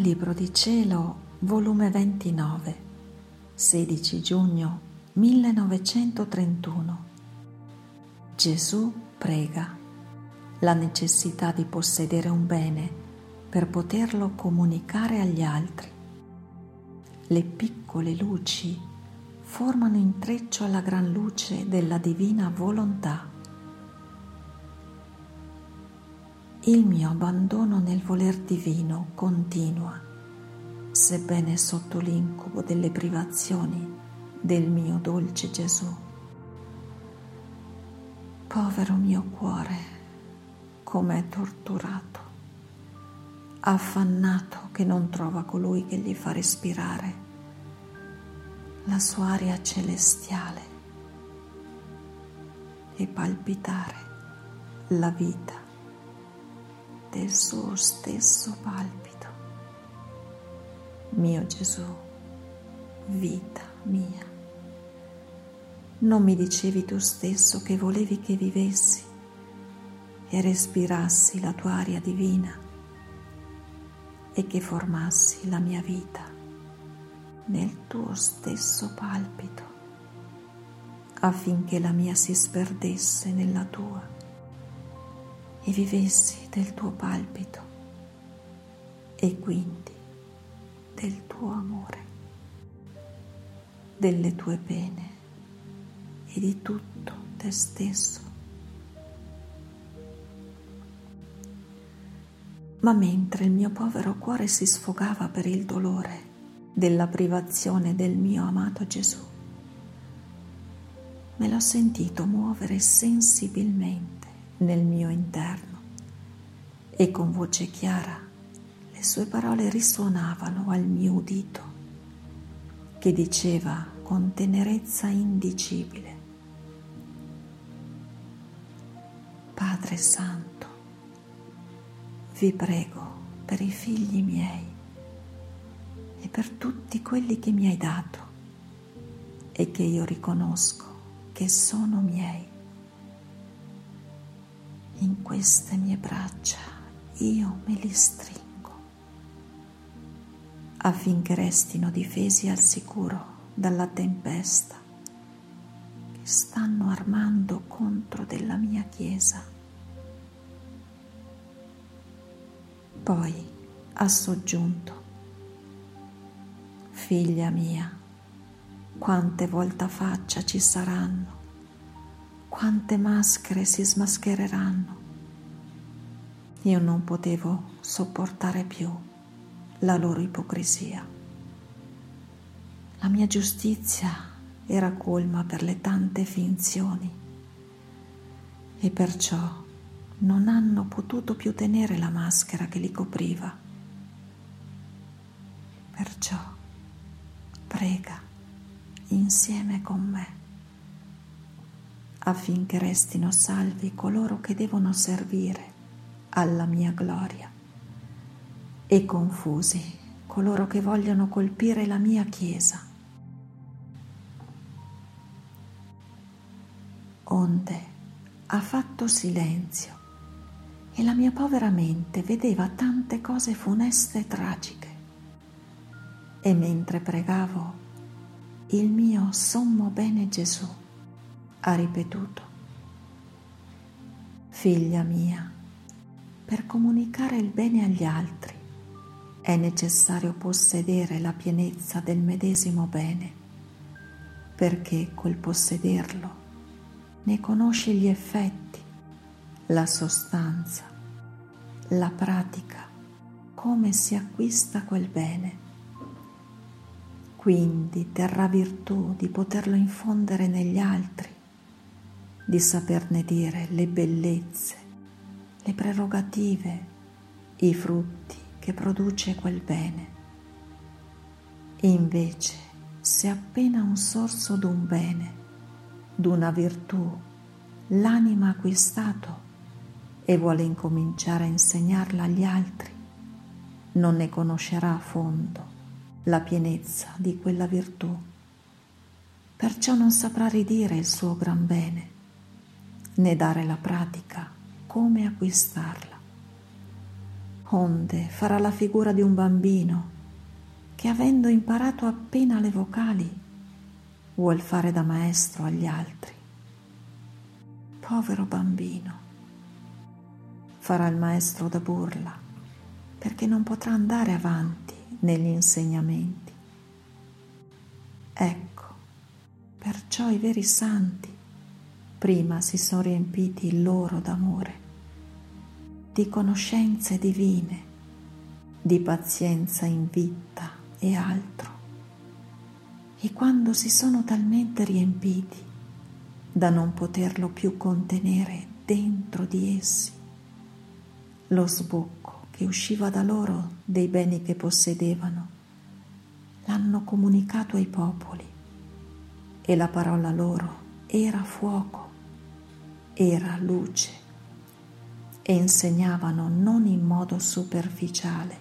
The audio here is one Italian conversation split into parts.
Libro di Cielo, volume 29, 16 giugno 1931. Gesù prega la necessità di possedere un bene per poterlo comunicare agli altri. Le piccole luci formano intreccio alla gran luce della divina volontà. Il mio abbandono nel voler divino continua, sebbene sotto l'incubo delle privazioni del mio dolce Gesù. Povero mio cuore, com'è torturato, affannato che non trova colui che gli fa respirare la sua aria celestiale e palpitare la vita del suo stesso palpito. Mio Gesù, vita mia, non mi dicevi tu stesso che volevi che vivessi e respirassi la tua aria divina e che formassi la mia vita nel tuo stesso palpito affinché la mia si sperdesse nella tua e vivessi del tuo palpito e quindi del tuo amore, delle tue pene e di tutto te stesso. Ma mentre il mio povero cuore si sfogava per il dolore della privazione del mio amato Gesù, me l'ho sentito muovere sensibilmente nel mio interno. E con voce chiara le sue parole risuonavano al mio udito che diceva con tenerezza indicibile Padre Santo, vi prego per i figli miei e per tutti quelli che mi hai dato e che io riconosco che sono miei in queste mie braccia io me li stringo affinché restino difesi al sicuro dalla tempesta che stanno armando contro della mia Chiesa. Poi ha soggiunto, figlia mia, quante voltafaccia ci saranno quante maschere si smaschereranno. Io non potevo sopportare più la loro ipocrisia. La mia giustizia era colma per le tante finzioni e perciò non hanno potuto più tenere la maschera che li copriva. Perciò prega insieme con me affinché restino salvi coloro che devono servire alla mia gloria e confusi coloro che vogliono colpire la mia Chiesa. Onde ha fatto silenzio e la mia povera mente vedeva tante cose funeste e tragiche. E mentre pregavo, il mio sommo bene Gesù ha ripetuto. Figlia mia, per comunicare il bene agli altri è necessario possedere la pienezza del medesimo bene, perché col possederlo ne conosci gli effetti, la sostanza, la pratica, come si acquista quel bene. Quindi terrà virtù di poterlo infondere negli altri di saperne dire le bellezze, le prerogative, i frutti che produce quel bene. Invece, se appena un sorso d'un bene, d'una virtù, l'anima ha acquistato e vuole incominciare a insegnarla agli altri, non ne conoscerà a fondo la pienezza di quella virtù, perciò non saprà ridire il suo gran bene né dare la pratica come acquistarla. onde farà la figura di un bambino che avendo imparato appena le vocali vuol fare da maestro agli altri. Povero bambino, farà il maestro da burla perché non potrà andare avanti negli insegnamenti. Ecco, perciò i veri santi prima si sono riempiti loro d'amore, di conoscenze divine, di pazienza in vita e altro. E quando si sono talmente riempiti da non poterlo più contenere dentro di essi, lo sbocco che usciva da loro dei beni che possedevano, l'hanno comunicato ai popoli e la parola loro era fuoco, era luce e insegnavano non in modo superficiale,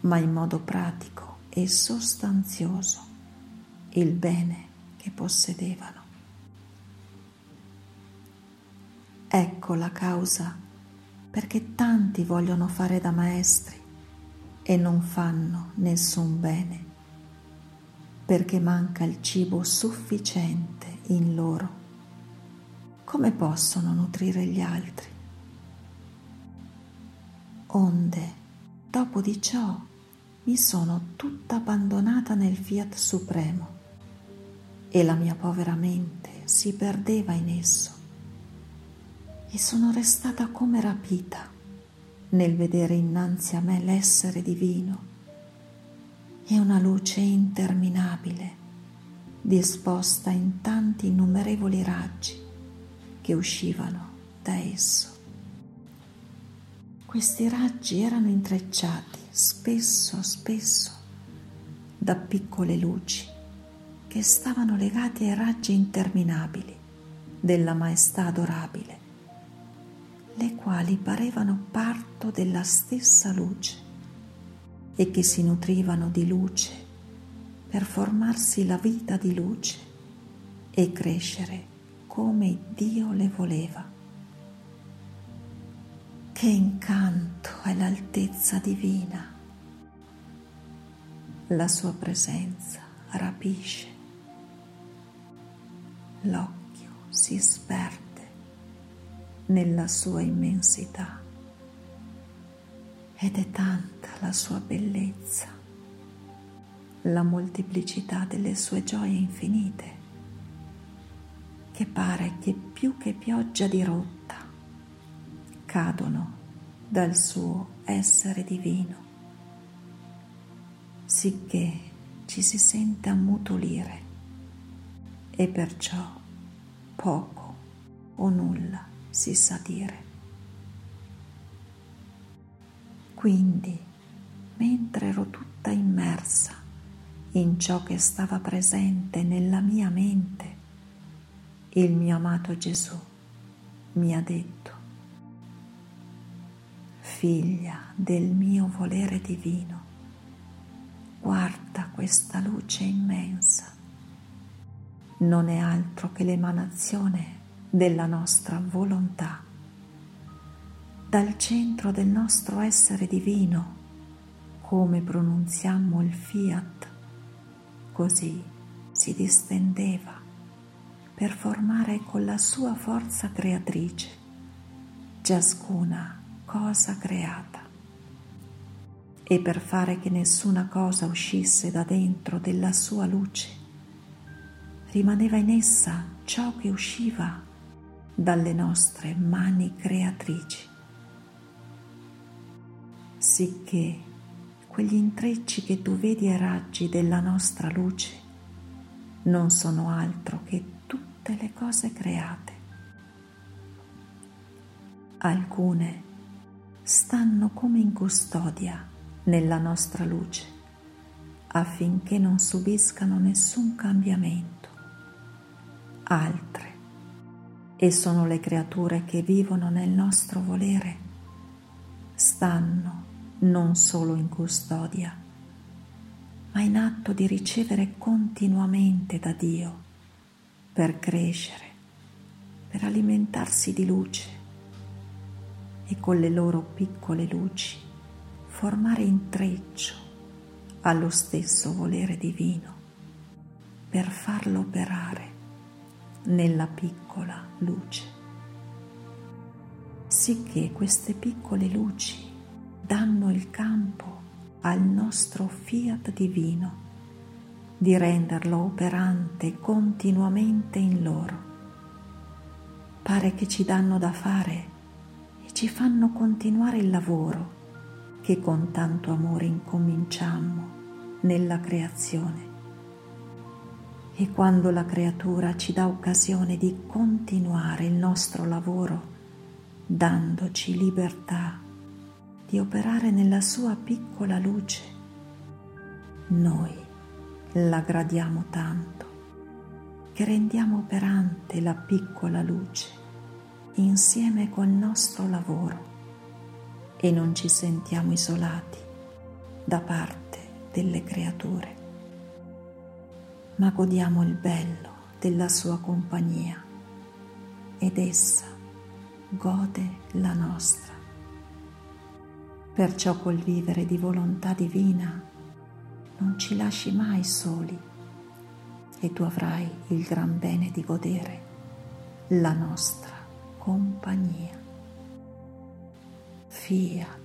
ma in modo pratico e sostanzioso il bene che possedevano. Ecco la causa perché tanti vogliono fare da maestri e non fanno nessun bene, perché manca il cibo sufficiente in loro. Come possono nutrire gli altri? Onde, dopo di ciò, mi sono tutta abbandonata nel fiat supremo e la mia povera mente si perdeva in esso e sono restata come rapita nel vedere innanzi a me l'essere divino e una luce interminabile disposta in tanti innumerevoli raggi che uscivano da esso. Questi raggi erano intrecciati spesso, spesso da piccole luci che stavano legate ai raggi interminabili della maestà adorabile, le quali parevano parto della stessa luce e che si nutrivano di luce per formarsi la vita di luce e crescere come Dio le voleva. Che incanto è l'altezza divina. La sua presenza rapisce. L'occhio si sperde nella sua immensità ed è tanta la sua bellezza, la molteplicità delle sue gioie infinite, che pare che più che pioggia di rotta cadono dal suo essere divino, sicché ci si sente ammutolire e perciò poco o nulla si sa dire. Quindi, mentre ero tutta immersa in ciò che stava presente nella mia mente, il mio amato Gesù mi ha detto, figlia del mio volere divino, guarda questa luce immensa. Non è altro che l'emanazione della nostra volontà. Dal centro del nostro essere divino, come pronunziammo il fiat, così si distendeva per formare con la sua forza creatrice ciascuna cosa creata. E per fare che nessuna cosa uscisse da dentro della sua luce, rimaneva in essa ciò che usciva dalle nostre mani creatrici, sicché quegli intrecci che tu vedi ai raggi della nostra luce non sono altro che tutte le cose create. Alcune stanno come in custodia nella nostra luce affinché non subiscano nessun cambiamento. Altre, e sono le creature che vivono nel nostro volere, stanno non solo in custodia, ma in atto di ricevere continuamente da Dio per crescere, per alimentarsi di luce e con le loro piccole luci formare intreccio allo stesso volere divino per farlo operare nella piccola luce, sicché queste piccole luci danno il campo al nostro fiat divino di renderlo operante continuamente in loro. Pare che ci danno da fare e ci fanno continuare il lavoro che con tanto amore incominciammo nella creazione. E quando la creatura ci dà occasione di continuare il nostro lavoro, dandoci libertà di operare nella sua piccola luce, noi la gradiamo tanto che rendiamo operante la piccola luce insieme col nostro lavoro e non ci sentiamo isolati da parte delle creature, ma godiamo il bello della sua compagnia ed essa gode la nostra. Perciò col vivere di volontà divina non ci lasci mai soli e tu avrai il gran bene di godere la nostra compagnia. Fiat.